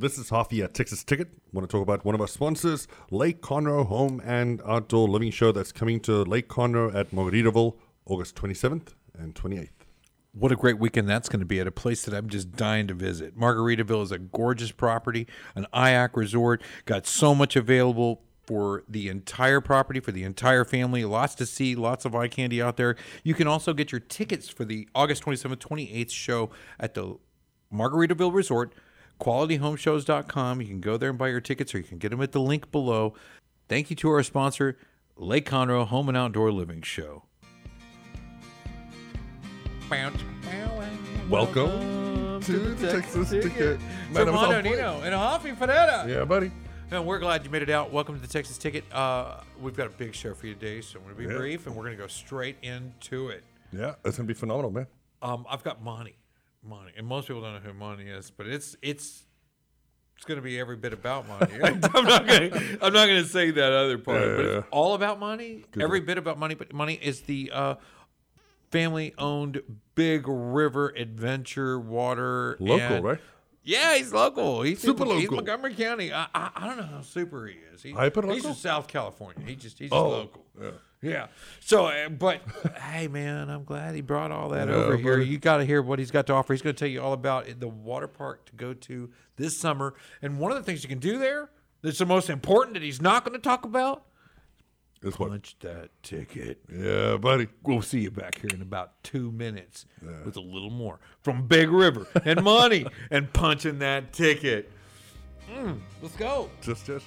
This is Hafi at Texas Ticket. I want to talk about one of our sponsors, Lake Conroe Home and Outdoor Living Show that's coming to Lake Conroe at Margaritaville August 27th and 28th. What a great weekend that's going to be at a place that I'm just dying to visit. Margaritaville is a gorgeous property, an IAC resort, got so much available for the entire property, for the entire family. Lots to see, lots of eye candy out there. You can also get your tickets for the August 27th, 28th show at the Margaritaville Resort, qualityhomeshows.com. You can go there and buy your tickets, or you can get them at the link below. Thank you to our sponsor, Lake Conroe Home and Outdoor Living Show. Welcome to the Texas Ticket. Man, I'm Armando on point. Nino and Hafi Ferreira. Yeah, buddy. And we're glad you made it out. Welcome to the Texas Ticket. Uh, we've got a big show for you today, so I'm going to be Yeah. brief and we're going to go straight into it. Yeah, it's going to be phenomenal, man. Um, I've got Monty, Monty, and most people don't know who Monty is, but it's it's it's going to be every bit about Monty. I'm not going I'm not going to say that other part, Yeah, but it's all about money. Good every bit about money, but money is the uh, family-owned Big River Adventure Water Local, and- right? Yeah, he's local. He's Super He's local. Montgomery County. I, I, I don't know how super he is. He, Hyper He's from South California. He just he's just Oh, local. yeah. Yeah. So, uh, but hey, man, I'm glad he brought all that Yeah, over here. You got to hear what he's got to offer. He's going to tell you all about the water park to go to this summer. And one of the things you can do there that's the most important that he's not going to talk about what? punch that ticket. Yeah, buddy. We'll see you back here in about two minutes with a little more from Big River and money and punching that ticket. Mm, let's go. Just, just.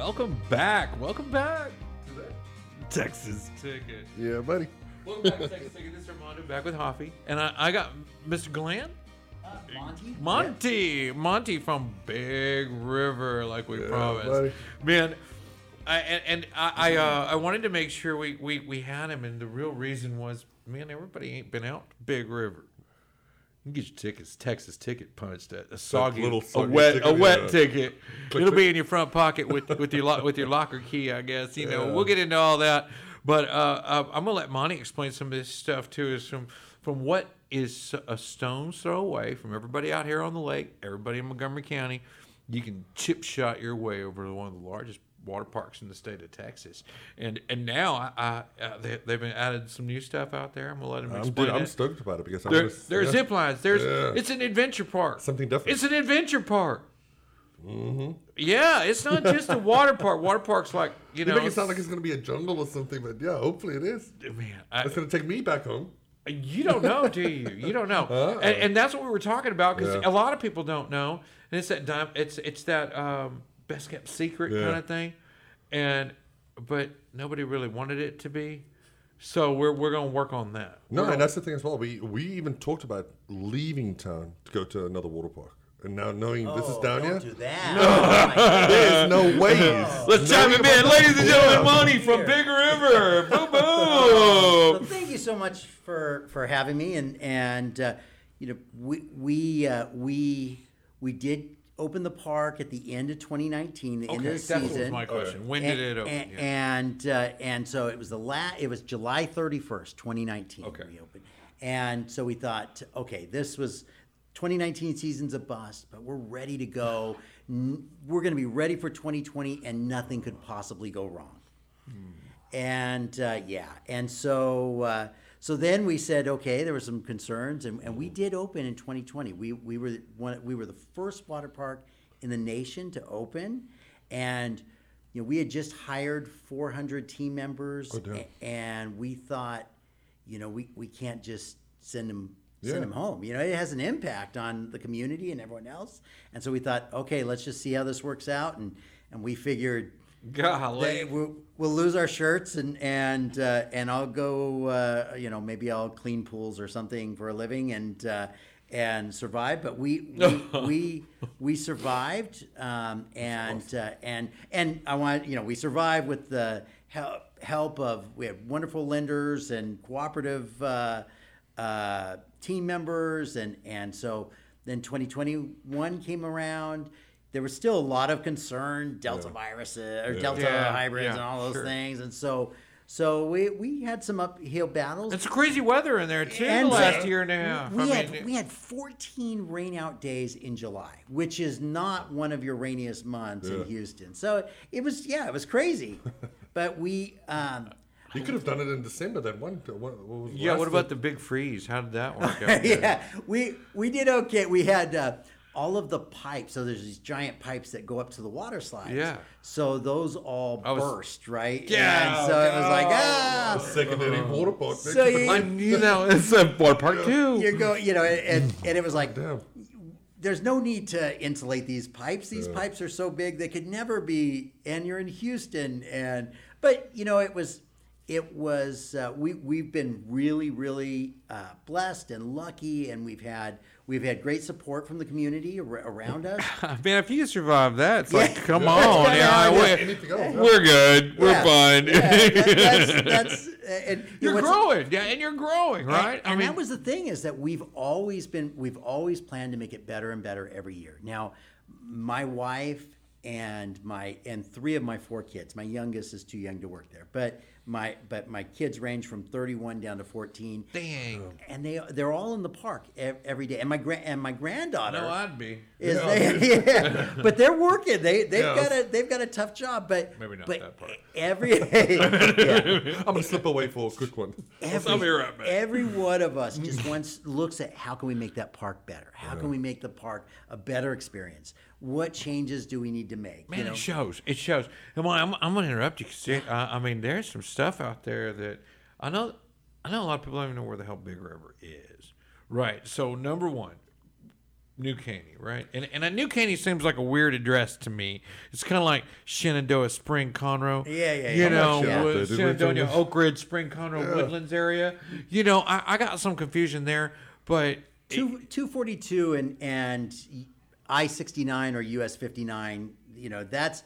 Welcome back. Welcome back to the Texas Ticket. Yeah, buddy. Welcome back to Texas Ticket. This is Armando back with Hoffy. And I, I got Mr. Glenn. Monty? Monty, Monty from Big River, like we Yeah, promised. buddy. Man, I, and, and I I, uh, I wanted to make sure we, we, we had him, and the real reason was, man, everybody ain't been out to Big River. You can get your tickets, Texas ticket punched at a soggy, little a soggy wet, a ticket, wet yeah. ticket. Click, It'll be in your front pocket with with your lo- with your locker key, I guess. You know, we'll get into all that, but uh, uh, I'm gonna let Monty explain some of this stuff too. us from from what is a stone's throw away from everybody out here on the lake, everybody in Montgomery County. You can chip shot your way over to one of the largest water parks in the state of Texas, and and now I, I uh, they, they've been added some new stuff out there. I'm gonna let him I'm, explain dude, I'm stoked about it because I'm There, just, there's yeah. zip lines. There's Yeah. it's an adventure park. Something different. It's an adventure park. Yeah, it's not just a water park. Water park's like you You know. make it sound like it's going to be a jungle or something, but yeah, hopefully it is. man, I, It's going to take me back home. you don't know, do you? You don't know, Uh-uh. and, and that's what we were talking about because Yeah. a lot of people don't know, and it's that it's it's that um, best kept secret Yeah. kind of thing, and but nobody really wanted it to be, so we're we're gonna work on that. No, We're and that's the thing as well. We we even talked about leaving town to go to another water park, and now knowing this is Oh, down don't here, do that. Oh, my God. there's no ways. Let's chime him in, ladies and gentlemen. Money from Big River. Boom Well, boom. thank you so much for for having me, and and uh, you know we we uh, we we did open the park at the end of 2019, the end Okay, of the that season. was my question. When and, did it open? And Yeah. and, uh, and so it was the la- It was July 31st, 2019. Okay. We opened, and so we thought, okay, this was 2019 season's a bust, but we're ready to go. we're going to be ready for 2020, and nothing could possibly go wrong. And uh, yeah, and so uh, so then we said, okay, there were some concerns, and, and we did open in 2020. We we were one, we were the first water park in the nation to open, and you know we had just hired 400 team members, Oh, and we thought, you know, we, we can't just send them Yeah. send them home. You know, it has an impact on the community and everyone else, and so we thought, okay, let's just see how this works out, and and we figured Golly. they, we'll, we'll lose our shirts and and uh, and I'll go. Uh, you know, maybe I'll clean pools or something for a living and uh, and survive. But we we we, we survived, um, and uh, and and I want you know we survived with the help help of we have wonderful lenders and cooperative. Uh, uh, team members and and so then 2021 came around there was still a lot of concern delta viruses or delta Yeah, hybrids yeah, and all those sure. things and so so we we had some uphill battles It's crazy weather in there too. And, the last year and a half. we I had mean, we had 14 rainout days in July, which is not one of your rainiest months in Houston. So it was yeah, it was crazy. but we um, You could have done it in December. That one. What, what was yeah. What about the- the big freeze? How did that work out? yeah, we we did okay. We had uh, all of the pipes. So there's these giant pipes that go up to the water slides. Yeah. So those all was- burst, right? Yeah, And so it was like ah. The secondary water park. So you, I knew that was a water park too. you go, you know, and and it was like Damn. there's no need to insulate these pipes. These pipes are so big they could never be. And you're in Houston, and but you know it was it was uh, we we've been really really uh, blessed and lucky, and we've had we've had great support from the community ar- around us. Man, if you survive that, it's like, come Yeah. on, Yeah. yeah, Yeah. we're, Anything else? yeah. we're good, we're Yeah. fine. Yeah, that- that's that's uh, and you know, you're what's- growing, yeah, and you're growing, right? And, and that was the thing is that we've always been we've always planned to make it better and better every year. Now, my wife and my and three of my four kids. My youngest is too young to work there, but my but my kids range from 31 down to 14. dang. And they they're all in the park every day. And my grand and my granddaughter No, I'd be. is they, yeah, but they're working. They they've Yeah. got a they've got a tough job, but Maybe not but that part. Every yeah, I'm gonna slip away for a quick one. every, I'll be right back. every one of us just once looks at how can we make that park better? How can we make the park a better experience? What changes do we need to make? Man, you know? it shows. It shows. Come on, I'm, I'm going to interrupt you because I, I mean, there's some stuff out there that I know. I know a lot of people don't even know where the hell Big River is. Right. So number one, New Caney, right? And and uh, New Caney seems like a weird address to me. It's kind of like Shenandoah Spring, Conroe. Yeah, yeah, You yeah. know, I'm not sure. with Did Shenandoah. Oak Ridge, Spring, Conroe, Woodlands area. You know, I, I got some confusion there, but Two two forty two and and I sixty nine or US fifty nine. You know that's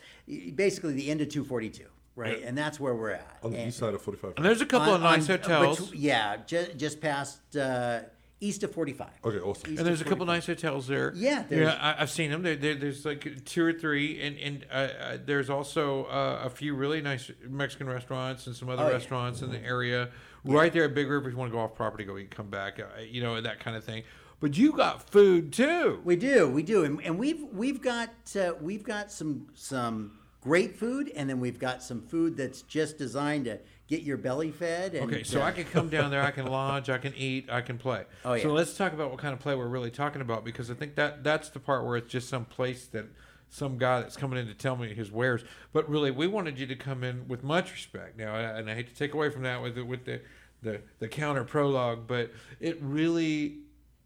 basically the end of two forty two, right? And that's where we're at. On the And- east side of 45. and there's a couple on- of nice on- hotels. bet- yeah, just just past uh, east of forty five. Okay, awesome. East And there's a couple 45. nice hotels there. Yeah, there's- yeah, I, I've seen them. There, there, there's like two or three, and and uh, uh, there's also uh, a few really nice Mexican restaurants and some other Oh, yeah. restaurants in the area. Right there at Big River, if you want to go off property, go eat, come back, uh, you know, that kind of thing. But you got food too. We do, we do, and, and we've we've got uh, we've got some some great food, and then we've got some food that's just designed to get your belly fed. And, Okay, so uh, I can come down there, I can lodge, I can eat, I can play. Oh, yeah. So let's talk about what kind of play we're really talking about because I think that that's the part where it's just some place that some guy that's coming in to tell me his wares. But really, we wanted you to come in with much respect. Now, and I hate to take away from that with the, with the the, the counter prologue, but it really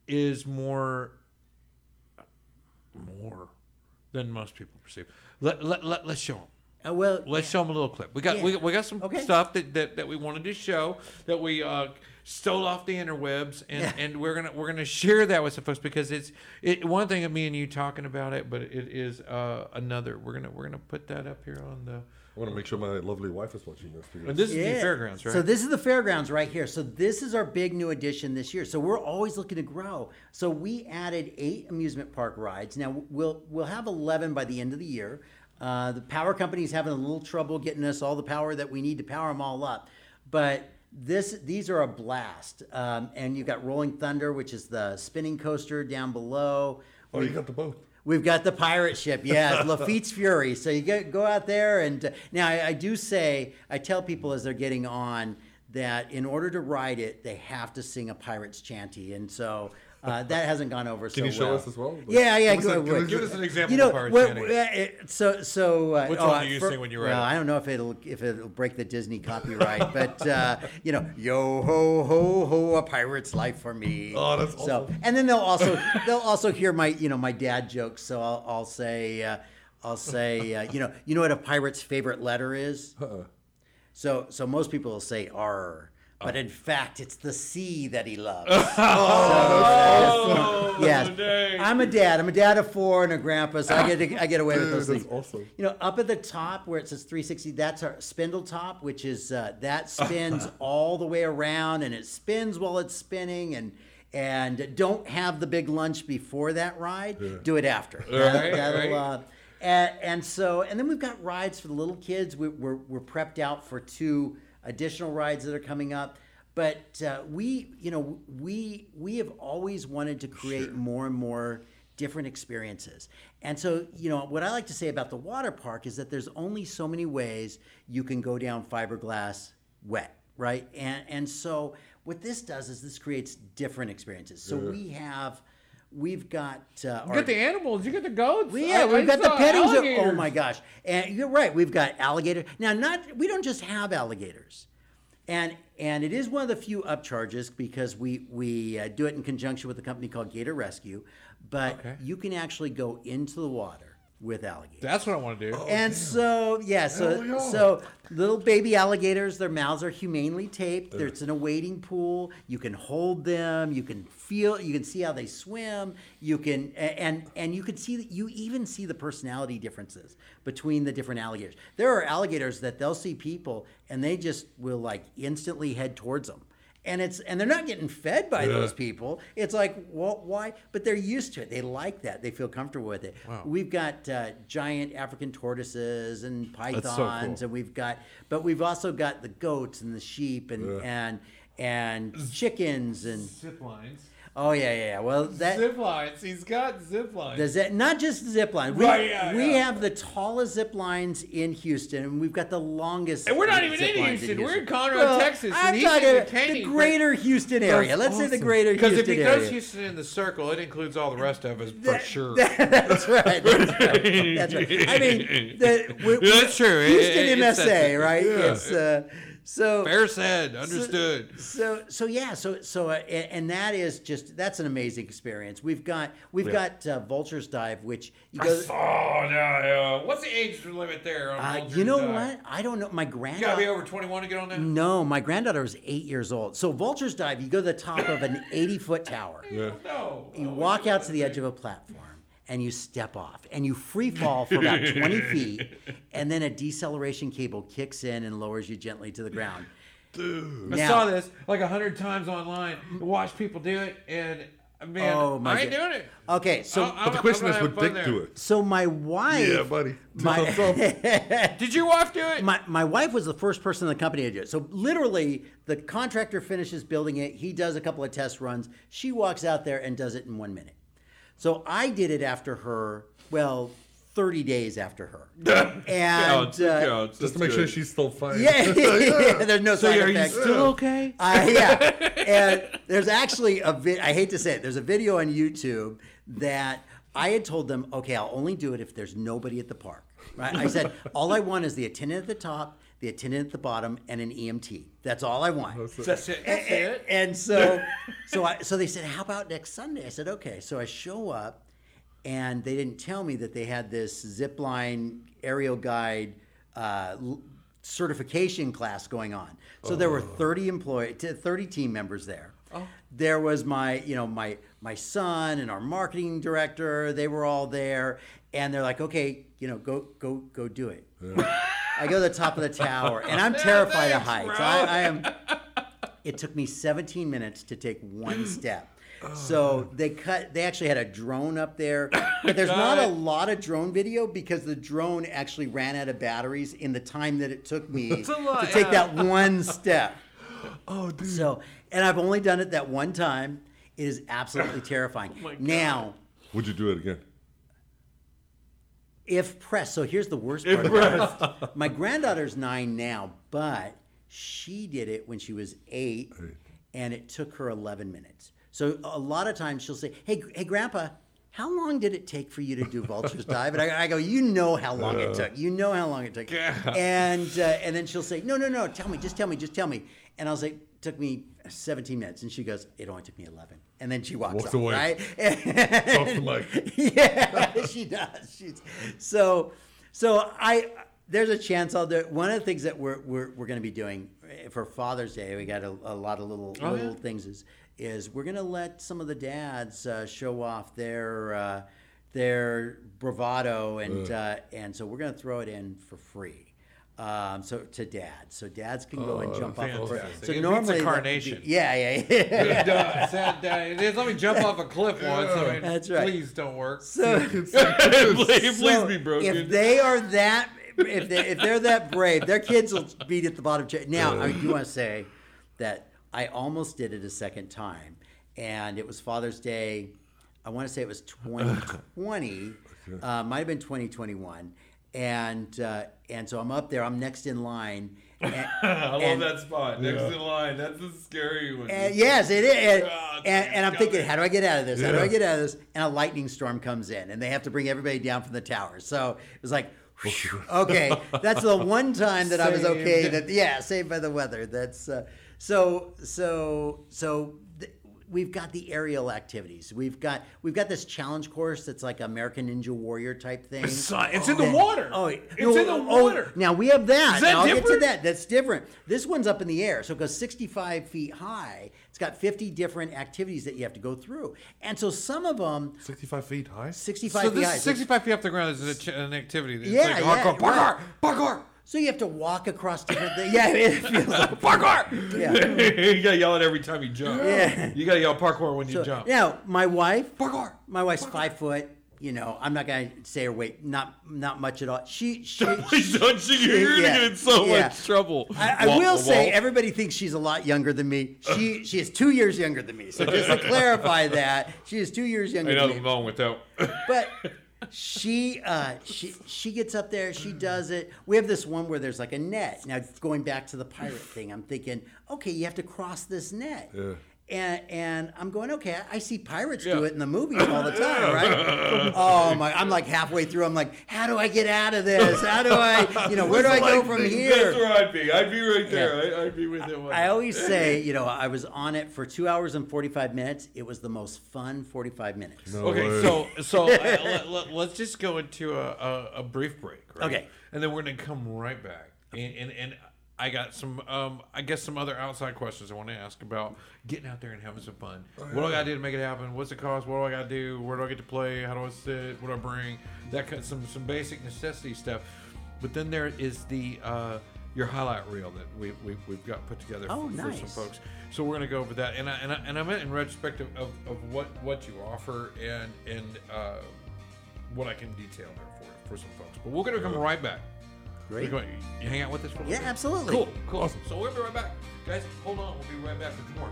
is more more than most people perceive. Let, let, let, let's show them. uh, well, Let's show them a little clip. We got we, Yeah. we got some Okay. stuff that, that, that we wanted to show that we uh, stole off the interwebs, and, Yeah. and we're gonna we're gonna share that with some folks because it's it one thing of me and you talking about it, but it is uh, another. We're gonna we're gonna put that up here on the. I want to make sure my lovely wife is watching this. Because And this is the fairgrounds, right? So this is the fairgrounds right here. So this is our big new addition this year. So we're always looking to grow. So we added eight amusement park rides. Now we'll we'll have eleven by the end of the year. Uh, the power company is having a little trouble getting us all the power that we need to power them all up, but this these are a blast. Um, and you've got Rolling Thunder, which is the spinning coaster down below. oh, you got the both. We've got the pirate ship, yes, Lafitte's Fury. So you get, go out there, and uh, now I, I do say, I tell people as they're getting on that in order to ride it, they have to sing a pirate's chanty, and so uh, that hasn't gone over so Can you show well. us as well? Yeah, yeah. Give us go- a- give us us an example You know, of Pirate's well, Chanty. uh, so so. Uh, Which oh, one do you for- sing when you ride Well. I don't know if it'll if it'll break the Disney copyright, but uh, you know, yo ho ho ho, a pirate's life for me. Oh, that's so. awesome. And then they'll also they'll also hear my you know my dad jokes. So I'll, I'll say uh, I'll say uh, you know you know what a pirate's favorite letter is. Uh-uh. So so most people will say R. But Oh. in fact, it's the sea that he loves. Oh, So, yes, I'm a dad. I'm a dad of four and a grandpa, so I get to, I get away with those that's things. awesome. You know, up at the top where it says 360, that's our Spindletop, which is uh, that spins all the way around and it spins while it's spinning and. And don't have the big lunch before that ride. Do it after. That, Right, that'll, right. uh, and, and so, and then we've got rides for the little kids. We, we're, we're prepped out for two additional rides that are coming up. But uh, we, you know, we we have always wanted to create more and more different experiences. And so, you know, what I like to say about the water park is that there's only so many ways you can go down fiberglass wet, right? And and so what this does is this creates different experiences. So we have. We've got uh, You get the animals. You get the goats. well, yeah, I- we've I got the saw petting zoo. Oh my gosh! And you're right. We've got alligators. Now, not we don't just have alligators, and and it is one of the few upcharges because we we uh, do it in conjunction with a company called Gator Rescue, but Okay. you can actually go into the water with alligators. That's what I want to do. And so, yeah, so yeah. so little baby alligators, their mouths are humanely taped. There's a awaiting pool. You can hold them. You can feel. You can see how they swim. You can and and you can see that you even see the personality differences between the different alligators. There are alligators that they'll see people and they just will like instantly head towards them. And it's and they're not getting fed by those people. It's like, well, why? But they're used to it. They like that. They feel comfortable with it. We've got uh, giant African tortoises and pythons, so cool. and we've got, but we've also got the goats and the sheep and and and chickens and Zip lines. Oh yeah yeah. yeah. Well that Zip lines. He's got zip lines. does that not just zip lines. We, Right, yeah, we yeah. have the tallest zip lines in Houston, and we've got the longest. and we're not even zip in lines Houston. We're in Conroe, Well, Texas. I'm and talking in the greater Houston area. Let's say the greater Houston area. Because Houston if he goes. Houston in the circle, it includes all the rest of us for sure. That's right. That's right. That's right. I mean, the, we, Yeah, that's true. Houston it- MSA, right? It's uh, so Fair said. Understood. so so yeah. So so uh, and, and that is just that's an amazing experience. We've got we've got uh, Vultures Dive, which you go. Oh no! yeah. What's the age limit there? On Uh, you know Dive? what? I don't know. My You gotta be over 21 to get on that. No, my granddaughter was eight years old. So Vultures Dive, you go to the top of an 80 foot tower. Yeah. No. You walk out to the edge of a platform and you step off and you free fall for about 20 feet and then a deceleration cable kicks in and lowers you gently to the ground. I Now- saw this like a hundred times online. Watch people do it, and man, Oh, my I ain't God. doing it. Okay, so I'm- But the question is, would Dick there. do it? so my wife Yeah, buddy. my, Did your wife do it? my, my wife was the first person in the company to do it. So literally, the contractor finishes building it. He does a couple of test runs. She walks out there and does it in one minute. So I did it after her. Well, thirty days after her. and uh, Just to make sure she's still fine. yeah, yeah, there's no side are you still okay? Uh, yeah, and there's actually a vid. I hate to say it. There's a video on YouTube that I had told them, okay, I'll only do it if there's nobody at the park. Right? I said all I want is the attendant at the top, the attendant at the bottom, and an EMT. That's all I want. That's it. That's And, it. and so, so I, so they said, "How about next Sunday?" I said, "Okay." So I show up, and they didn't tell me that they had this zip line aerial guide uh, certification class going on. So there were thirty employee, thirty team members there. Oh. There was my, you know, my my son and our marketing director. They were all there, and they're like, "Okay, you know, go go go do it." I go to the top of the tower, and I'm terrified of Thanks, heights. bro. I, I am. It took me 17 minutes to take one step. Oh, so they cut. They actually had a drone up there, but there's not a lot of drone video because the drone actually ran out of batteries in the time that it took me lot, to take yeah. that one step. Oh, dude. So, and I've only done it that one time. It is absolutely oh, terrifying. my God. now, Would you do it again? If pressed. So here's the worst part. If pressed. My granddaughter's nine now, but she did it when she was eight, and it took her 11 minutes. So a lot of times she'll say, "Hey, hey, Grandpa." How long did it take for you to do vultures dive? And I, I go, you know how long it took. You know how long it took. And uh, and then she'll say, no, no, no, tell me, just tell me, just tell me. And I'll say, took me 17 minutes. And she goes, it only took me 11. And then she walks, Walks off, away. right? The mic. yeah, she does. She's so so I there's a chance I'll do one of the things that we're we're, we're going to be doing eh, for Father's Day. We got a, a lot of little Oh, little things is is we're going to let some of the dads uh, show off their uh, their bravado and uh, and so we're going to throw it in for free. Um, so to dads, so dads can go and jump off. A. It so a normally, that would be- carnation. yeah, yeah, yeah. Duh, sad. Let me jump off a cliff once. I mean, That's right. Please don't work. So, please, please So, be broken. If they are that, if they if they're that brave, their kids will be at the bottom. Now, I do want to say that I almost did it a second time, and it was Father's Day. I want to say it was 2020, uh, might have been 2021, and uh, and so I'm up there. I'm next in line. And, I love and- that spot next in line. That's a scary one. and yes, it is. And, Ah, and, and I'm thinking, it. how do I get out of this? How do I get out of this? And a lightning storm comes in, and they have to bring everybody down from the tower. So it was like, whew, okay, that's the one time that I was okay. That yeah, saved by the weather. That's uh, so so so. Th- We've got the aerial activities. We've got we've got this challenge course that's like American Ninja Warrior type thing. It's not- it's oh, in the water. Oh, It's no, in the oh, water. now we have that. Is that I'll get to different? that. That's different. This one's up in the air, so it goes 65 feet high. It's got 50 different activities that you have to go through, and so some of them 65 feet high? 65 so feet this high. 65 feet off the ground is a ch- an activity. It's Yeah, like yeah, hardcore. right. Parkour, parkour, So you have to walk across different things. Yeah, it feels like parkour. Yeah. you gotta yell it every time you jump. Yeah. You gotta yell parkour when you so, jump. Now, my wife, Parkour. my wife's five foot. You know, I'm not gonna say her weight. Not not much at all. She she. Please don't you- You're gonna yeah, get in so yeah. much trouble. I, I Wah, will wah, say everybody thinks she's a lot younger than me. She she is two years younger than me. So just to clarify that, she is two years younger Ain't than nothing me. wrong with that. But she uh she she gets up there, she does it. We have this one where there's like a net. Now going back to the pirate thing, I'm thinking, okay, you have to cross this net. Yeah. And, and I'm going, okay, I- I see pirates do it in the movies all the time, right? oh my, I'm like halfway through. I'm like, how do I get out of this? How do I, you know, where do I go from here? That's where I'd be. I'd be right there. Yeah. I, I'd be with him. I always say, you know, I was on it for two hours and 45 minutes. It was the most fun 45 minutes. No Okay, way. so so uh, let, let, let's just go into a, a, a brief break, right? Okay. and then we're gonna come right back, and and, and I got some, um, I guess some other outside questions I want to ask about getting out there and having some fun. What do I gotta do to make it happen? What's the cost? What do I gotta do? Where do I get to play? How do I sit? What do I bring? That kind some some basic necessity stuff. But then there is the uh, your highlight reel that we, we we've got put together Oh, for, for some folks. So we're gonna go over that, and I and I, and I meant in retrospect of, of, of what what you offer and and uh, what I can detail there for for some folks. But we're gonna come right back. Great. Going, you hang out with us for a little Yeah, bit? absolutely. Cool, cool. Awesome. So we'll be right back, guys. Hold on, we'll be right back with more.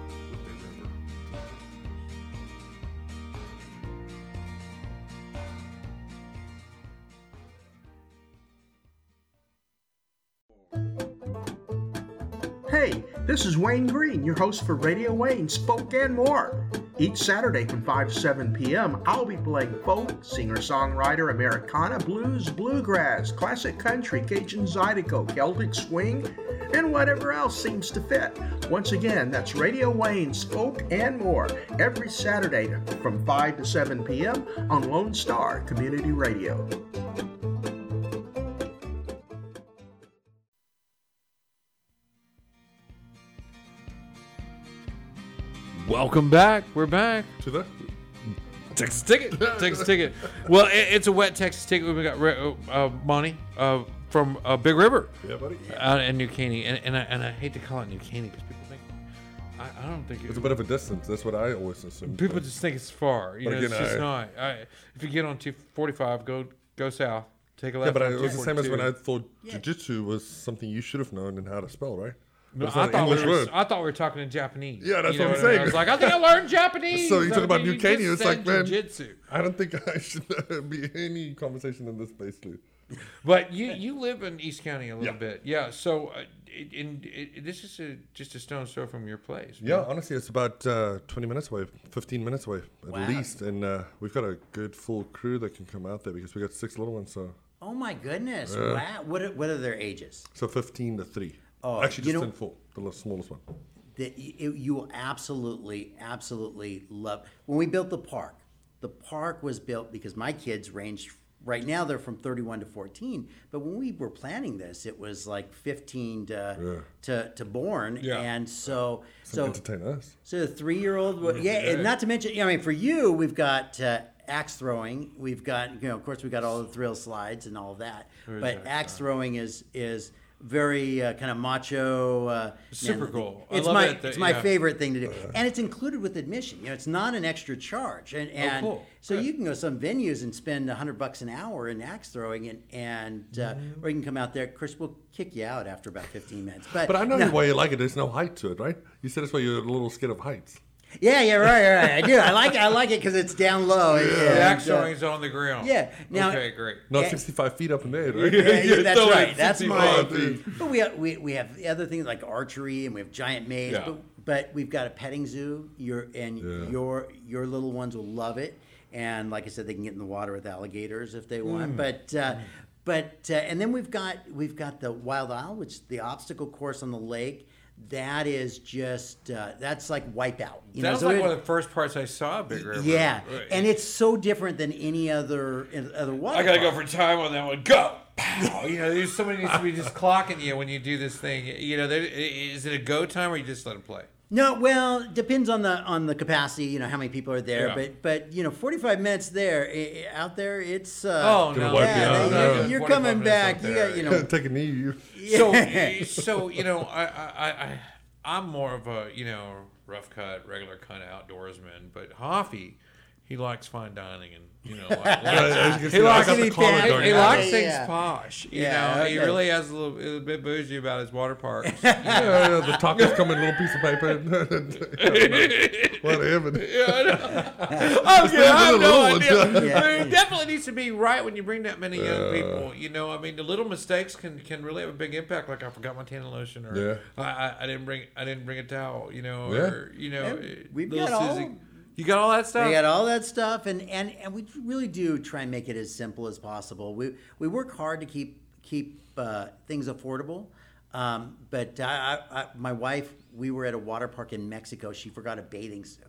Hey, this is Wayne Green, your host for Radio Wayne, Spoke and More. Each Saturday from 5 to 7 p.m., I'll be playing folk, singer songwriter, Americana, blues, bluegrass, classic country, Cajun Zydeco, Celtic swing, and whatever else seems to fit. Once again, that's Radio Wayne, Spoke and More, every Saturday from 5 to 7 p.m. on Lone Star Community Radio. Welcome back. We're back. To the Texas ticket. Texas ticket. Well, it, it's a wet Texas ticket. We got Re- uh, Monty uh, from uh, Big River Yeah, buddy. out in New Caney, and, and, I, and I hate to call it New Caney because people think I, I don't think It's it, a bit of a distance. That's what I always assume. people just think it's far. You But know, again, it's just I- not. I, if you get on 245, go go south, take a left. yeah, left. but I, on it was the same as when I thought jiu-jitsu was something you should have known and how to spell, right? No, I thought, we were. I thought we were talking in Japanese. Yeah, that's You know what I'm I mean? saying. I was like, I think I learned Japanese. So you talk I about mean, New Caney, it's like, said man- jujitsu. I don't think I should be any conversation in this space, Lou. But you you live in East County a little Yeah. bit, yeah. So, uh, it, in, it, this is a, just a stone's throw from your place. Yeah, honestly, it's about uh, 20 minutes away, 15 minutes away at Wow. least. And uh, we've got a good full crew that can come out there because we got six little ones. So, Oh my goodness! wow. What are, what are their ages? so 15 to 3. Oh, Actually, you just know- in four, the smallest one. that y- you, you will absolutely, absolutely love. When we built the park, the park was built because my kids ranged. Right now they're from 31 to 14, but when we were planning this, it was like 15 to to, to born, Yeah. and so So, so entertain us. so the three-year-old, wa- yeah, and not to mention, I mean, for you, we've got uh, axe throwing. We've got, you know, of course, we've got all the thrill slides and all of that. but axe throwing is is very uh, kind of macho. Uh, Super and cool. I It's love my it that- it's my yeah. favorite thing to do, and it's included with admission. You know, it's not an extra charge, and and Oh, cool. so Good. you can go to some venues and spend hundred bucks an hour in axe throwing, and and uh, Mm-hmm. or you can come out there. Chris will kick you out after about fifteen minutes. But But I know no. why you like it. There's no height to it, right? You said that's why you're a little scared of heights. Yeah, yeah, right, right. I do. I like it. I like it because it's down low. Yeah, The and, axe throwing is on the ground. yeah, now- okay, great. Not Yeah. 65 feet up in the air, right? Yeah, yeah, that's throw right. That's my. feet. But we have, we we have the other things like archery and we have giant maze. Yeah. But, but we've got a petting zoo. Your and Yeah. your your little ones will love it. And like I said, they can get in the water with alligators if they want. Mm. But uh, but uh, and then we've got we've got the Wild Isle, which is the obstacle course on the lake. That is just uh, that's like wipeout. You That was so like it- one of the first parts I saw of Big River. yeah, Right. and it's so different than any other other water. I gotta go for time on that one. Go. Pow. You know, there's somebody needs to be just clocking you when you do this thing. You know, there, is it a go time or you just let them play? No, well, depends on the on the capacity. You know how many people are there, Yeah. but but you know, forty five minutes there i- i- out there, it's uh, Oh no! wipe yeah, you out, they- no. you're, you're 45 coming back. up You got you know, Take a knee. You. So, so you know, I, I, I, I'm more of a you know rough cut, regular kind of outdoorsman. But Hoffy, he likes fine dining and you know, like, As you can see, he likes He collar fancy. going he likes things yeah. posh. You Yeah, know, he really has a little, a bit bougie about his water parks. Yeah, yeah, the tacos come in a little piece of paper. Whatever. Oh yeah, I have no idea. Yeah. I mean, it definitely needs to be right when you bring that many young people. You know, I mean, the little mistakes can, can really have a big impact. Like I forgot my tanning lotion, or Yeah. I, I, I didn't bring I didn't bring a towel. You know, Yeah. or you know, Yeah, uh, we've little got all- Susie- You got all that stuff. we got all that stuff, and and and we really do try and make it as simple as possible. We we work hard to keep keep uh, things affordable. Um, but I, I, my wife, we were at a water park in Mexico. She forgot a bathing suit.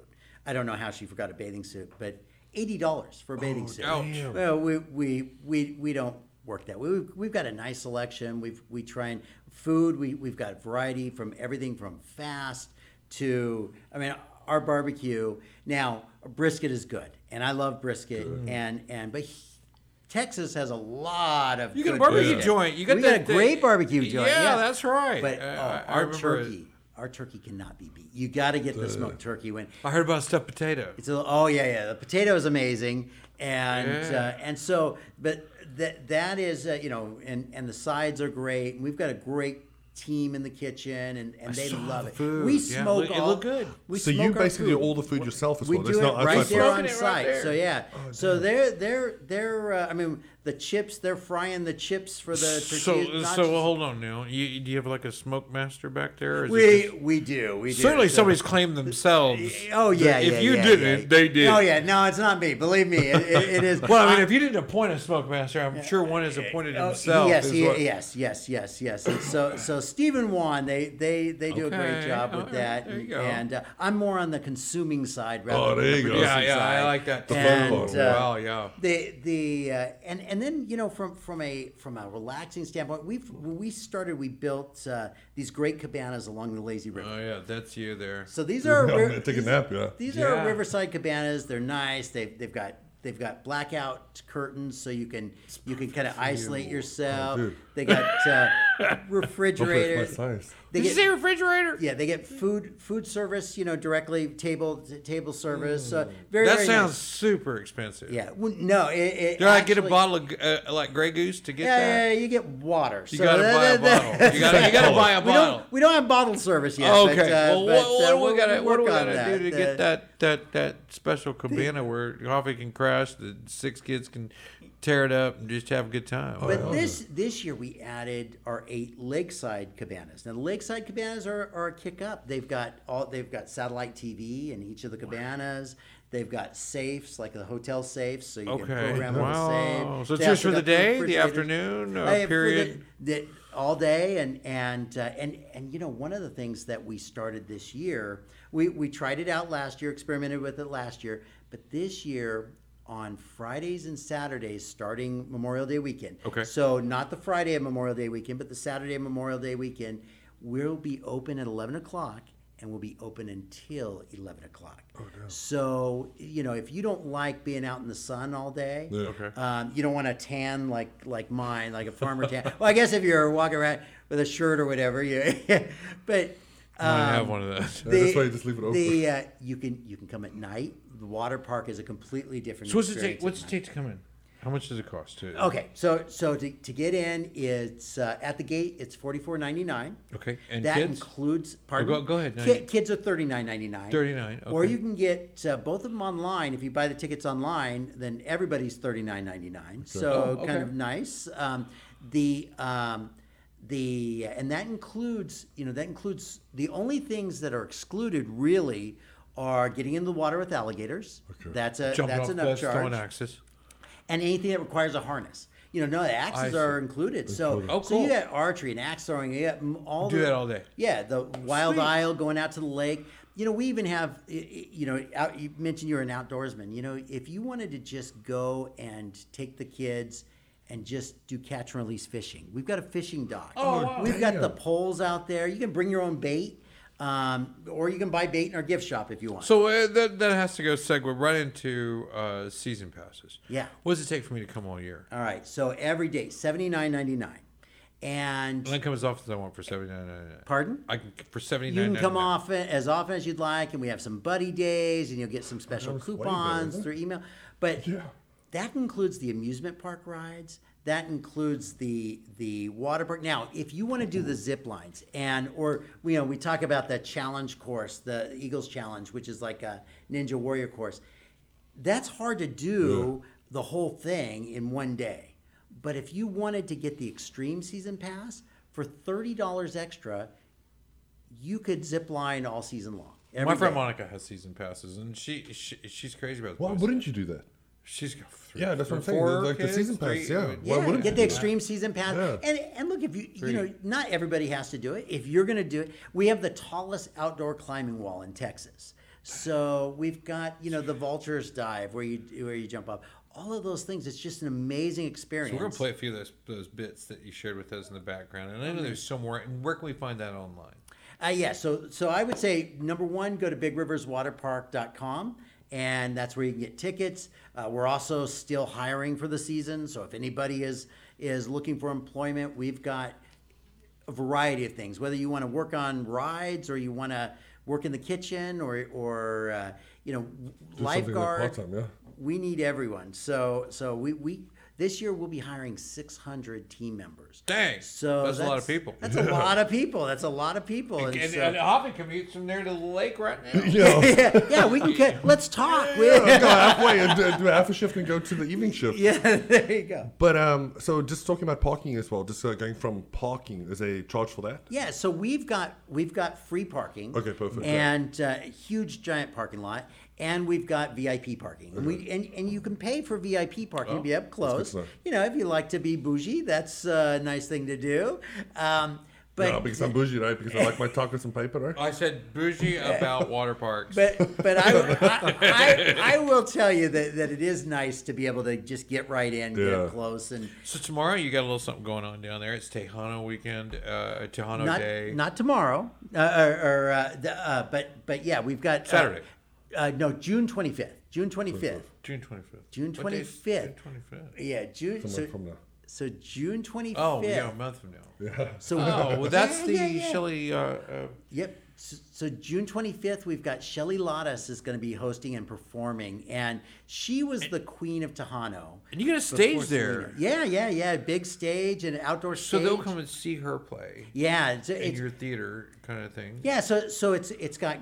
I don't know how she forgot a bathing suit, but eighty dollars for a bathing suit. ouch. Well, we, we we we don't work that way. We've, we've got a nice selection. We've we try and food. We we've got variety from everything from fast to I mean our barbecue. Now brisket is good, and I love brisket. And and but. he- Texas has a lot of You got a good barbecue brisket. joint. You got we the- got a great the- barbecue joint. Yeah, Yeah, that's right. But Uh, I- I our remember it. turkey, our turkey cannot be beat. You got to get the smoked turkey when I heard about stuffed potato. it's a, oh yeah yeah the potato is amazing and Yeah. uh, and so but that that is uh, you know and and the sides are great we've got a great team in the kitchen and, and they love the it. food. We Yeah, smoke look- it all, looked good. We So you smoke our basically do all the food yourself as We well. do There's it right outside there on Smoking it right site. there. So yeah. so they're they're they're uh, I mean the chips they're frying the chips for the So, tortillas. so hold on now. You, do you have like a smoke master back there? Or is it we just- we do we do. certainly So- somebody's claimed themselves. Oh yeah, that yeah. If you yeah, didn't, yeah. they did. Oh yeah, no, it's not me. Believe me, it, it, it is. Well, I mean, if you didn't appoint a smoke master, I'm sure one has appointed Oh, himself. yes, is he- what- yes, yes, yes, yes. And so, so Stephen Wan, they they they do a great Okay, job with all right, that, there you and, go. and uh, I'm more on the consuming side rather Oh, than there the you go. producing Yeah, yeah, side. I like that. The And, part. uh, wow, yeah. the the uh, and and then you know from from a from a relaxing standpoint, we've when we started, we built uh, these great cabanas along the lazy river. Oh yeah, that's you there. So these are Yeah, ri- take a nap, yeah. These Yeah. are riverside cabanas. They're nice. They've they've got they've got blackout curtains so you can you can kind of isolate yourself. Oh, they got uh, refrigerator. Hopefully it's my size. They Did you say refrigerator? yeah, they get food food service. You know, directly table table service. Uh, very That very sounds nice. super expensive. Yeah, well, no. It, it Do I get a bottle of uh, like Grey Goose to get Yeah, that? yeah, yeah, you get water. You so gotta that- buy a that- that- bottle. You gotta, you gotta buy a we bottle. don't we don't have bottle service yet. okay. But, uh, well, but, what, uh, what do we'll- we gotta we'll what do we gotta do to that. get Uh, that that that special cabana where coffee can crash, the six kids can tear it up and just have a good time? But this this year we added our eight lakeside cabanas. Now the lakeside cabanas are, are a kick up. They've got all they've got satellite TV in each of the cabanas. They've got safes like the hotel safes, so you can program on Wow. the safe. So it's They just for the got day, the afternoon, uh, Uh, for the- period? the- all day, and and uh, and and you know one of the things that we started this year, we we tried it out last year, experimented with it last year, but this year on Fridays and Saturdays, starting Memorial Day weekend. Okay. So not the Friday of Memorial Day weekend, but the Saturday of Memorial Day weekend, we'll be open at eleven o'clock and we'll be open until eleven o'clock. Oh, no. So you know, if you don't like being out in the sun all day, Okay. um, you don't want to tan like like mine, like a farmer tan. well, I guess if you're walking around with a shirt or whatever, you. but I have um, one of those. Yeah, that's why you just leave it open. The uh, you can you can come at night. The water park is a completely different. So what's it take? What's at it take to come in? How much does it cost to? Okay, so so to, to get in, it's uh, at the gate. It's forty four ninety nine. Okay, and that kids? includes. Pardon? go- go ahead, no, Ki- kids are thirty nine ninety nine. 39, Or you can get uh, both of them online. If you buy the tickets online, then everybody's thirty nine ninety nine. So Oh, kind of nice. Um, the um, the and that includes you know that includes the only things that are excluded really are getting in the water with alligators. That's a Jumping that's off an cliffs, upcharge throwing axes. and anything that requires a harness. You know, no, the I axes see. are included. So, Oh, so you cool. got archery and axe throwing. You got m- all Do the, that all day. Yeah, the wild Sweet. isle going out to the lake. You know, we even have. y- y- You know, out, you mentioned you're an outdoorsman. You know, if you wanted to just go and take the kids and just do catch and release fishing, we've got a fishing dock. Oh, wow. We've got the poles out there. You can bring your own bait, um, or you can buy bait in our gift shop if you want. So uh, that that has to go segue right into uh, season passes. Yeah. What does it take for me to come all year? all right, so every day seventy nine ninety nine, and And I can come as often as I want for seventy nine ninety nine. Pardon? I can for seventy nine. You can come off it as often as you'd like, and we have some buddy days, and you'll get some special That's way better, coupons isn't through email. But Yeah. that includes the amusement park rides. That includes the the water park. Now, if you want to do the zip lines and or you know we talk about the challenge course, the Eagles Challenge, which is like a Ninja Warrior course. That's hard to do the whole thing in one day. But if you wanted to get the extreme season pass for thirty dollars extra, you could zip line all season long. My friend day. Monica has season passes, and she, she she's crazy about. It. Why wouldn't you do that? She's got three, Yeah, that's what I'm saying. four Like the season pass, three- yeah. Why Yeah, wouldn't get the do that? extreme season pass. Yeah. And and look, if you Three. you know, not everybody has to do it. If you're going to do it, we have the tallest outdoor climbing wall in Texas. So we've got you know the vultures dive where you where you jump up. All of those things. It's just an amazing experience. So we're gonna play a few of those those bits that you shared with us in the background, and I know there's some more. And where can we find that online? Uh, yeah, so so I would say number one, go to bigriverswaterpark.com, and that's where you can get tickets. Uh, we're also still hiring for the season, so if anybody is is looking for employment, we've got a variety of things. Whether you want to work on rides or you want to work in the kitchen or or uh, you know like lifeguard, yeah. we need everyone. So so we we. This year we'll be hiring 600 team members. Dang, So that's, a lot of people. That's a lot of people. That's a lot of people. and, And so- and Hoppy commutes from there to the lake right now. Yeah. yeah, yeah, we can. Get, let's talk. We- go halfway and do, do half a shift and go to the evening shift. yeah, there you go. But um, so just talking about parking as well, just uh, going from parking, is a charge for that? Yeah, so we've got we've got free parking. Okay, perfect, yeah. And uh, huge giant parking lot, and we've got VIP parking. And we and, and you can pay for VIP parking to be up close. You know, if you like to be bougie, that's a nice thing to do. Um, but no, because I'm bougie, right? Because I like my tacos and paper, right? I said bougie about water parks. But but I, I, I, I will tell you that, that it is nice to be able to just get right in, get Yeah. up close, and so tomorrow you got a little something going on down there. It's Tejano weekend, uh, Tejano not Day. not tomorrow, uh, or, or uh, the, uh, but but yeah, we've got uh, Saturday. Uh, no, June twenty fifth. June twenty fifth. June twenty fifth. June What day is 25th. June twenty fifth. Yeah, June. From, So, from the, so June twenty fifth. Oh, yeah, a month from now. Yeah. So Oh, well, that's Yeah, the yeah, yeah. Shelley. Uh, uh, Yep. So, so June 25th, we've got Shelly Lares is going to be hosting and performing, and she was the queen of Tejano. and you get a before stage Selena. there, Yeah, yeah, yeah. Big stage and outdoor so they'll come and see her play Yeah, it's, in it's your theater kind of thing. yeah. So so it's it's got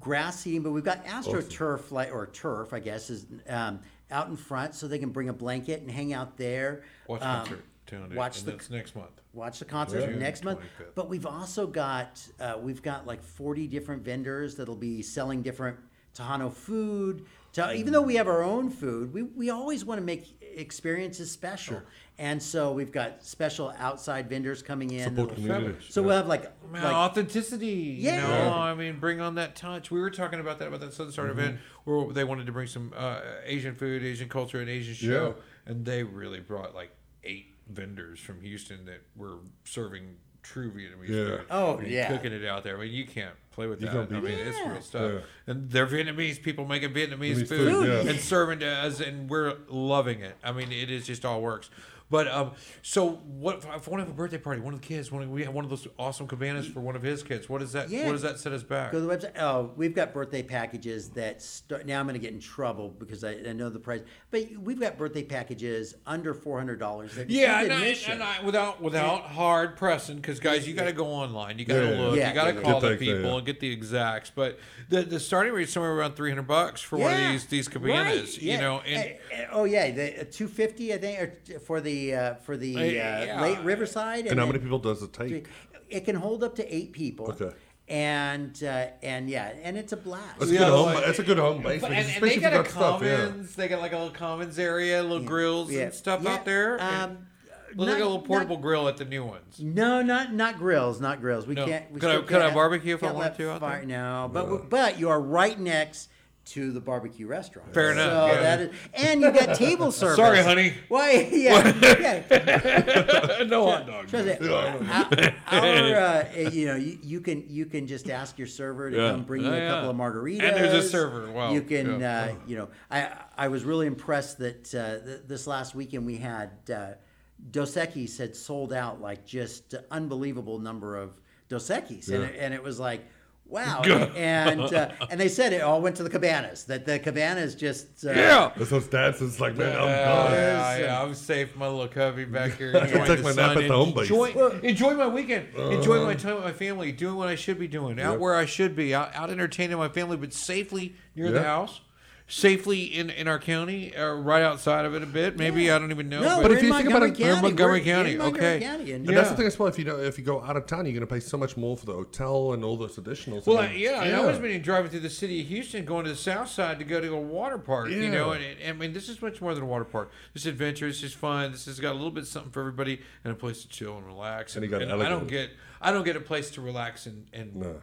grass seating, but we've got astroturf like or turf, I guess, is um, out in front, so they can bring a blanket and hang out there. Watch Um, concert. Tune watch the that's next month. watch the concert next month but we've also got uh, we've got like 40 different vendors that'll be selling different Tejano food to, even though we have our own food we, we always want to make experiences special and so we've got special outside vendors coming in Support that'll- so we'll have like, Man, like authenticity. Yeah. You know, I mean, bring on that touch. We were talking about that about that Southern Star event where they wanted to bring some uh, Asian food, Asian culture, and Asian show, yeah. and they really brought like eight vendors from Houston that were serving true Vietnamese Yeah. food. Oh, I yeah. cooking it out there. I mean, you can't play with You that. can't I mean, it. it's real stuff. Yeah. And they're Vietnamese people making Vietnamese Vietnamese food, food, yeah. and serving to us, and we're loving it. I mean, it is just all works. But um, so what? If I want to have a birthday party, one of the kids, one of, we have one of those awesome cabanas for one of his kids. What does that? Yeah. What does that set us back? Go to the website. Oh, we've got birthday packages that start. Now I'm going to get in trouble because I, I know the price. But we've got birthday packages under four hundred dollars. Yeah, and I, and I, without without hard pressing, because guys, you got to go online, you got to Yeah, yeah. look, Yeah, you got to yeah, yeah. call Get the the- people yeah. and get the exacts. But the the starting rate is somewhere around three hundred bucks for one of these these cabanas, you know. And Uh, uh, oh yeah, the two fifty I think or for the uh, for the uh, yeah. late Riverside. And how many people does it take? It can hold up to eight people. Okay. And uh, and yeah, and it's a blast. That's a Yeah, good home. like- That's a good home base, and, and especially they if got you a got stuff. Yeah. commons. They got like a little commons area, little grills Yeah. and stuff Yeah, out there. um, Looks like a little portable not- grill at the new ones. No, not not grills, not grills. We No. can't. We Could I- could I barbecue if I can't wanted let to out fire- there? No, but but you are right next to the barbecue restaurant. Fair so enough, yeah. that is, and you got table service. Sorry, honey. Why? Yeah, yeah. no hot dog. Trust me, our, our, uh, you know, you, you can you can just ask your server to Yeah. come bring you Oh, a couple of margaritas. And there's a server. Wow. You can, uh, you know, I I was really impressed that uh, th- this last weekend we had uh, Dos Equis had sold out like just unbelievable number of Dos Equis, and, it, and it was like. Wow, and uh, and they said it all went to the cabanas. That the cabanas just uh, Yeah. That's what dads is like, man. I'm Yeah, yeah, yeah, I'm safe, my little cubby back here. Enjoying take the my nap at the home base. Enjoy, enjoy my weekend. Enjoy my time with my family. Doing what I should be doing. Out Yep. where I should be. Out, out entertaining my family, but safely near the house. Safely in, in our county, or right outside of it a bit. Maybe I don't even know. No, but But if in you think about it, in Montgomery We're County, Montgomery okay. County, and- And that's the thing as well. If you know, if you go out of town, you're going to pay so much more for the hotel and all those additionals. Well, I I, yeah, I was meaning driving through the city of Houston, going to the south side to go to a water park. You know, Yeah. and, and I mean, this is much more than a water park. This adventure. This is fun. This has got a little bit something for everybody, and a place to chill and relax. And And, you got and I don't get, I don't get a place to relax and, and No.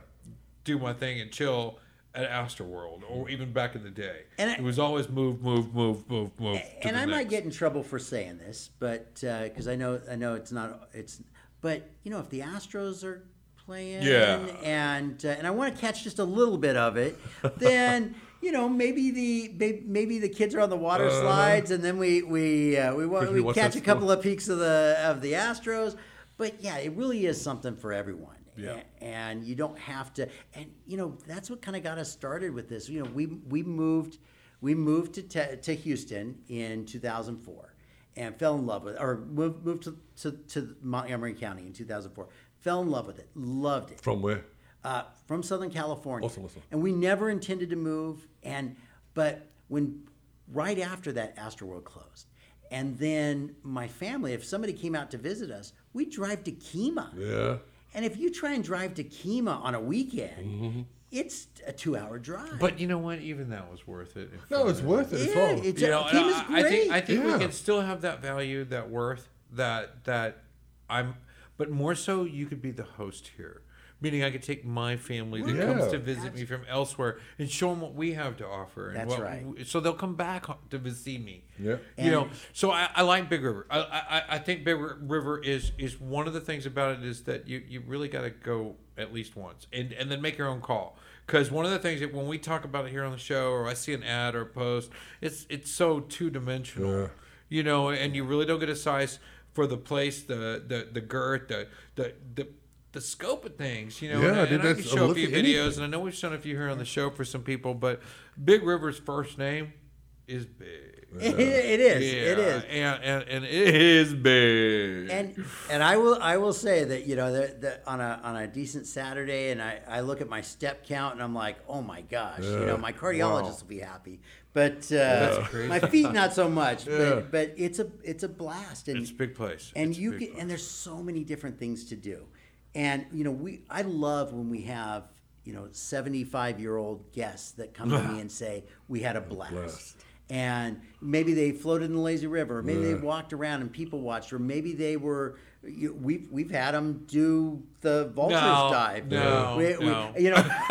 do my thing and chill at Astroworld or even back in the day. And I- it was always move, move, move, move, move. and I might get in trouble for saying this, but because I know I know it's not it's, but you know if the Astros are playing, Yeah. and uh, and I want to catch just a little bit of it, then you know maybe the maybe the kids are on the water slides, and then we we uh, we, wa- we catch a couple of peaks of the of the Astros, but yeah, it really is something for everyone. Yeah. A- And you don't have to, and you know that's what kind of got us started with this. You know, we we moved we moved to te- to Houston in 2004 and fell in love with or moved, moved to, to, to Montgomery County in 2004 fell in love with it loved it From where? uh, from Southern California Awesome, awesome. and we never intended to move and but when right after that Astroworld closed and then my family if somebody came out to visit us we'd drive to Kemah Yeah. And if you try and drive to Kemah on a weekend Mm-hmm. it's a two hour drive But you know what? Even that was worth it. No, it's worth it as yeah, well. it's, you know, Kemah's great I think I think we can still have that value, that worth, that that I'm. But more so, you could be the host here, meaning I could take my family that comes to visit me from elsewhere and show them what we have to offer. And That's what right. we- so they'll come back to visit see me. Yeah. You know, so I, I like Big River. I, I I think Big River is is one of the things about it is that you you really got to go at least once and and then make your own call. Because one of the things that when we talk about it here on the show, or I see an ad or a post, it's it's so two dimensional, Yeah. you know, and you really don't get a size for the place, the the the girth, the the the. The scope of things, you know, Yeah, and, dude, and I can show a look few videos, anything. and I know we've shown a few here on the show for some people, but Big River's first name is big. it is. Yeah, It is. and, and and it is big. and and I will I will say that you know that that on a on a decent Saturday, and I, I look at my step count, and I'm like, oh my gosh, you know, my cardiologist will be happy, but uh, my feet not so much. But but it's a it's a blast, and it's a big place. and It's you can place. and there's so many different things to do and you know we i love when we have you know 75 year old guests that come to me and say we had a blast, blast. and maybe they floated in the lazy river or maybe they walked around and people watched or maybe they were you, we've we've had them do the vultures No, dive no, We- we- no. you know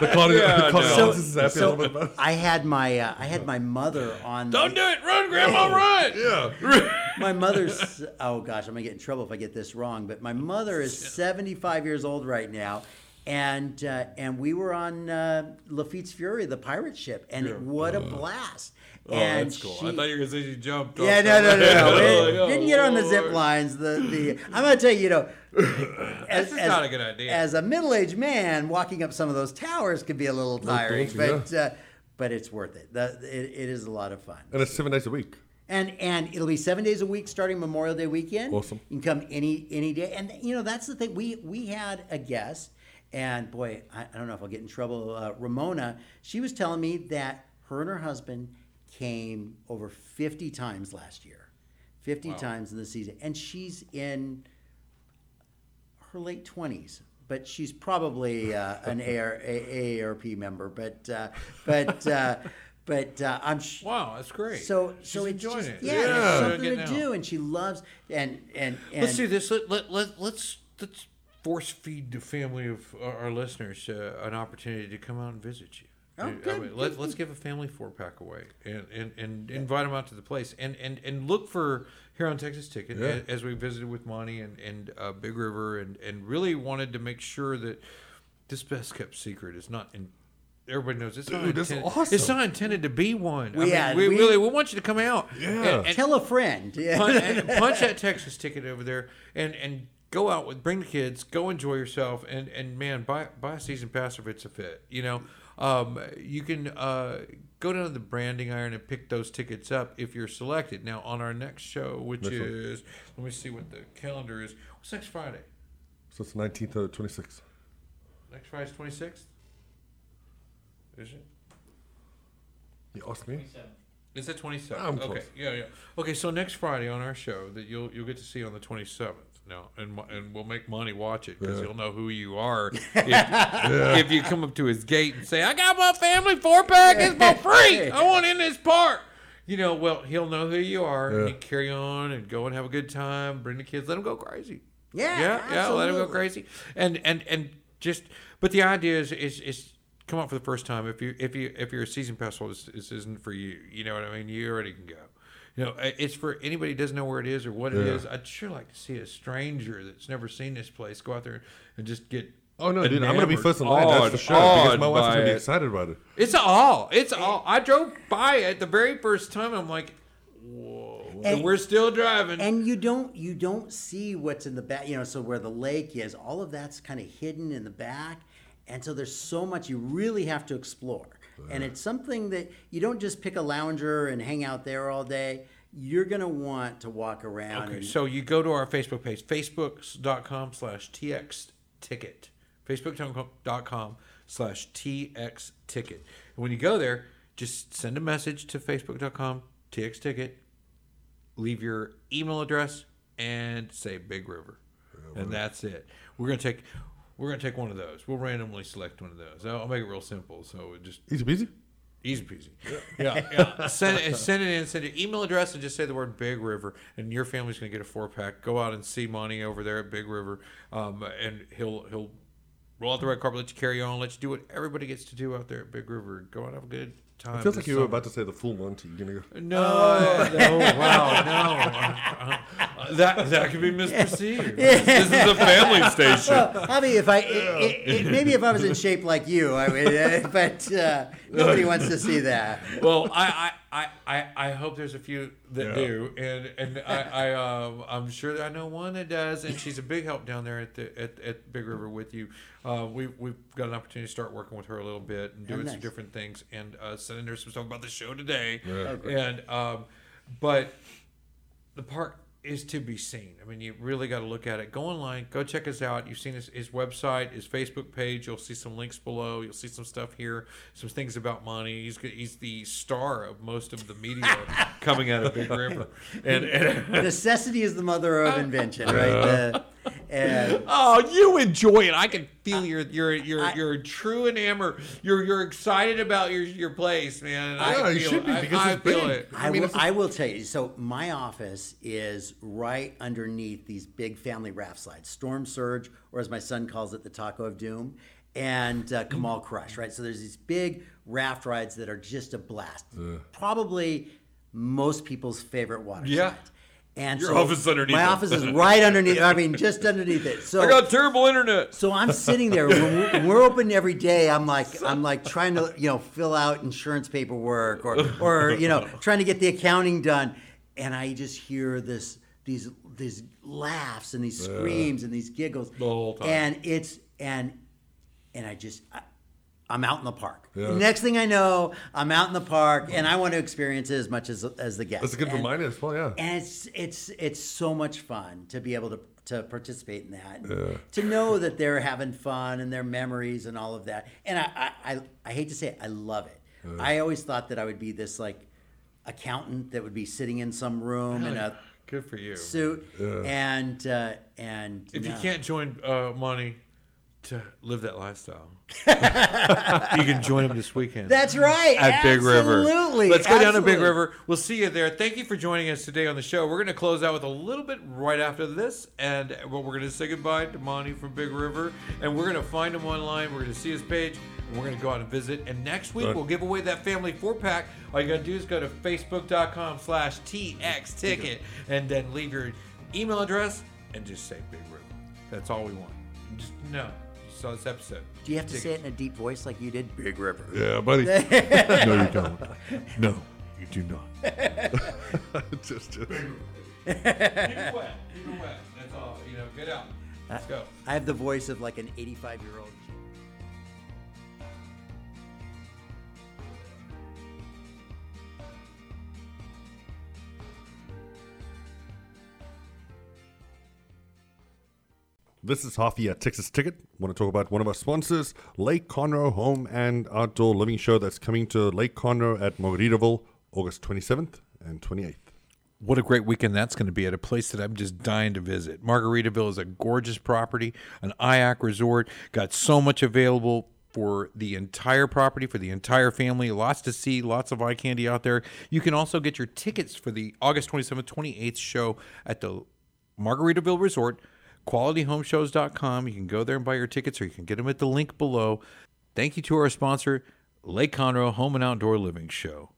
The Claudia, Yeah, the Claudia no. so, is so little bit about it. I had my uh, I had my mother on. Don't do it, run, Grandma, run. Yeah. my mother's oh gosh i'm gonna get in trouble if i get this wrong but my mother is 75 years old right now and uh, and we were on uh, Lafitte's Fury, the pirate ship, and what a blast! Oh, and that's cool. she- I thought you were gonna say you jumped. yeah, no, no, no, no. something. We Oh, didn't get on the zip lines. The the I'm gonna tell you, you know, as, as- not a good idea. As a middle-aged man, walking up some of those towers could be a little tiring, daunting, but uh, but it's worth it. The, it. It is a lot of fun. And it's seven days a week. And and it'll be seven days a week starting Memorial Day weekend. Awesome. You can come any any day. And you know that's the thing. We we had a guest, and boy, I, I don't know if I'll get in trouble. Uh, Ramona, she was telling me that her and her husband came over fifty times last year, fifty times in the season, and she's in her late twenties. But she's probably uh, an AR, A- AARP member. But uh, but uh, but uh, I'm sh- Wow, that's great. so She's so it's enjoying just it. yeah, Yeah. it's something to do, and she loves and and and Let's do this. Let, let, let, let's let's force feed the family of our, our listeners uh, an opportunity to come out and visit you. Oh, I good, mean, good, let, let's give a family four pack away and, and, and invite them out to the place and, and, and look for here on Texas Ticket Yeah. as we visited with Monty and, and uh, Big River and, and really wanted to make sure that this best kept secret is not in. Everybody knows it's not Dude, that's intended. awesome. It's not intended to be one. I We- mean, yeah, we, we- really we want you to come out. Yeah. And- and- tell a friend. Yeah. punch, and punch that Texas ticket over there and and go out with bring the kids, go enjoy yourself, and and man, buy buy a season pass if it's a fit. You know, um, you can uh, go down to the branding iron and pick those tickets up if you're selected. Now on our next show, which Next one. is let me see what the calendar is. What's next Friday? So it's 19th to 26th. Next Friday's twenty sixth. Is it? You asked me? Is it twenty ah, I'm seventh? close. Okay, yeah, yeah. Okay, so next Friday on our show that you'll you'll get to see on the twenty seventh. now, and and we'll make Monty watch it because Yeah. he'll know who you are if, if you come up to his gate and say, "I got my family four pack, it's for free. I want in this park." You know, well, he'll know who you are, and Yeah. you carry on and go and have a good time. Bring the kids, let them go crazy. Yeah, yeah, yeah. Let them go absolutely. crazy, and and and just. But the idea is is is come out for the first time. If you if you if you're a season pass holder, this, this isn't for you. You know what I mean? You already can go. You know, it's for anybody who doesn't know where it is or what it Yeah. is. I'd sure like to see a stranger that's never seen this place go out there and just get. Oh no, dude! I'm gonna be first in line. That's for awed, sure. Because my wife's gonna be excited about it. It's all. It's all. I drove by it the very first time. I'm like, whoa. And, And- we're still driving. and you don't you don't see what's in the back you know so where the lake is all of that's kind of hidden in the back and so there's so much you really have to explore and it's something that you don't just pick a lounger and hang out there all day you're going to want to walk around Okay, and, so you go to our Facebook page, facebook.com slash TX ticket. Facebook.com slash TX ticket. And when you go there, just send a message to Facebook.com TX ticket, leave your email address, and say Big River. And that's it. We're gonna take we're gonna take one of those. We'll randomly select one of those. I'll, I'll make it real simple. So it just Easy peasy. Easy peasy. Yeah, yeah. send it, send it in. Send your email address and just say the word Big River, and your family's gonna get a four pack. Go out and see Monty over there at Big River, um, and he'll he'll roll out the red carpet, let you carry on, let you do what everybody gets to do out there at Big River. Go out and have a good time. It feels like you were about to say the full Monty. You know, No, no, wow, no. Uh, that that could be misperceived. This is a family station. I mean, if I it, it, it, maybe if I was in shape like you, I would. Uh, but uh, nobody wants to see that. Well, I, I, I, I, I hope there's a few that do, and and I, I um, I'm sure that I know one that does, and she's a big help down there at the at, at Big River with you. Uh, we we've got an opportunity to start working with her a little bit and doing some nice. different things, and uh, sending her some stuff about the show today. And um, but the park is to be seen. I mean, you really got to look at it. Go online, go check us out. You've seen his, his website, his Facebook page. You'll see some links below. You'll see some stuff here, some things about Monty. He's he's the star of most of the media coming out of Big River, and, and Necessity is the mother of invention, right? The- and oh, you enjoy it. I can feel your your your your true enamor. You're you're excited about your your place, man. I Yeah, you feel should be, it. I- because I, it's feel big. it. I, will, I will tell you. So my office is right underneath these big family raft slides, Storm Surge, or as my son calls it, the Taco of Doom, and uh, Kamal Crush. Right. So there's these big raft rides that are just a blast. Probably most people's favorite water Yeah. And Your so office underneath My it. office is right underneath. I mean, just underneath it. So I got terrible internet. so I'm sitting there when we're, open every day. I'm like I'm like trying to you know fill out insurance paperwork or or you know trying to get the accounting done, and I just hear this these these laughs and these screams and these giggles The whole time. and it's and and I just. I, I'm out in the park. Next thing I know, I'm out in the park, and I want to experience it as much as as the guests. that's a good And- reminder as well. Yeah. and it's it's it's so much fun to be able to to participate in that and to know that they're having fun and their memories and all of that and i i, I, I hate to say it i love it i always thought that i would be this like accountant that would be sitting in some room in a Good for you. suit and uh, and If you can't join uh, Monty to live that lifestyle, you can join them this weekend. that's right at Big River. absolutely Let's go down to Big. River. We'll see you there. Thank you for joining us today on the show. We're going to close out with a little bit right after this, and well, we're going to say goodbye to Monty from Big River, and we're going to find him online. We're going to see his page, and we're going to go out and visit. And next week Right. we'll give away that family four pack. All you got to do is go to facebook.com/slash tx ticket, and then leave your email address and just say Big River. That's all we want. Just know you saw this episode. do you have to say it in a deep voice like you did big river Yeah, buddy. no, you don't. No, you do not. just, just. Keep it wet. Keep it wet. That's all. You know, get out. Let's go. i have the voice of like an 85 year old This is Halfy at Texas Ticket. Want to talk about one of our sponsors, Lake Conroe Home and Outdoor Living Show that's coming to Lake Conroe at Margaritaville August 27th and 28th. What a great weekend that's going to be at a place that I'm just dying to visit. Margaritaville is a gorgeous property, an IAC resort, got so much available for the entire property, for the entire family. Lots to see, lots of eye candy out there. You can also get your tickets for the August 27th, 28th show at the Margaritaville Resort, qualityhomeshows.com. You can go there and buy your tickets or you can get them at the link below. Thank you to our sponsor, Lake Conroe Home and Outdoor Living Show.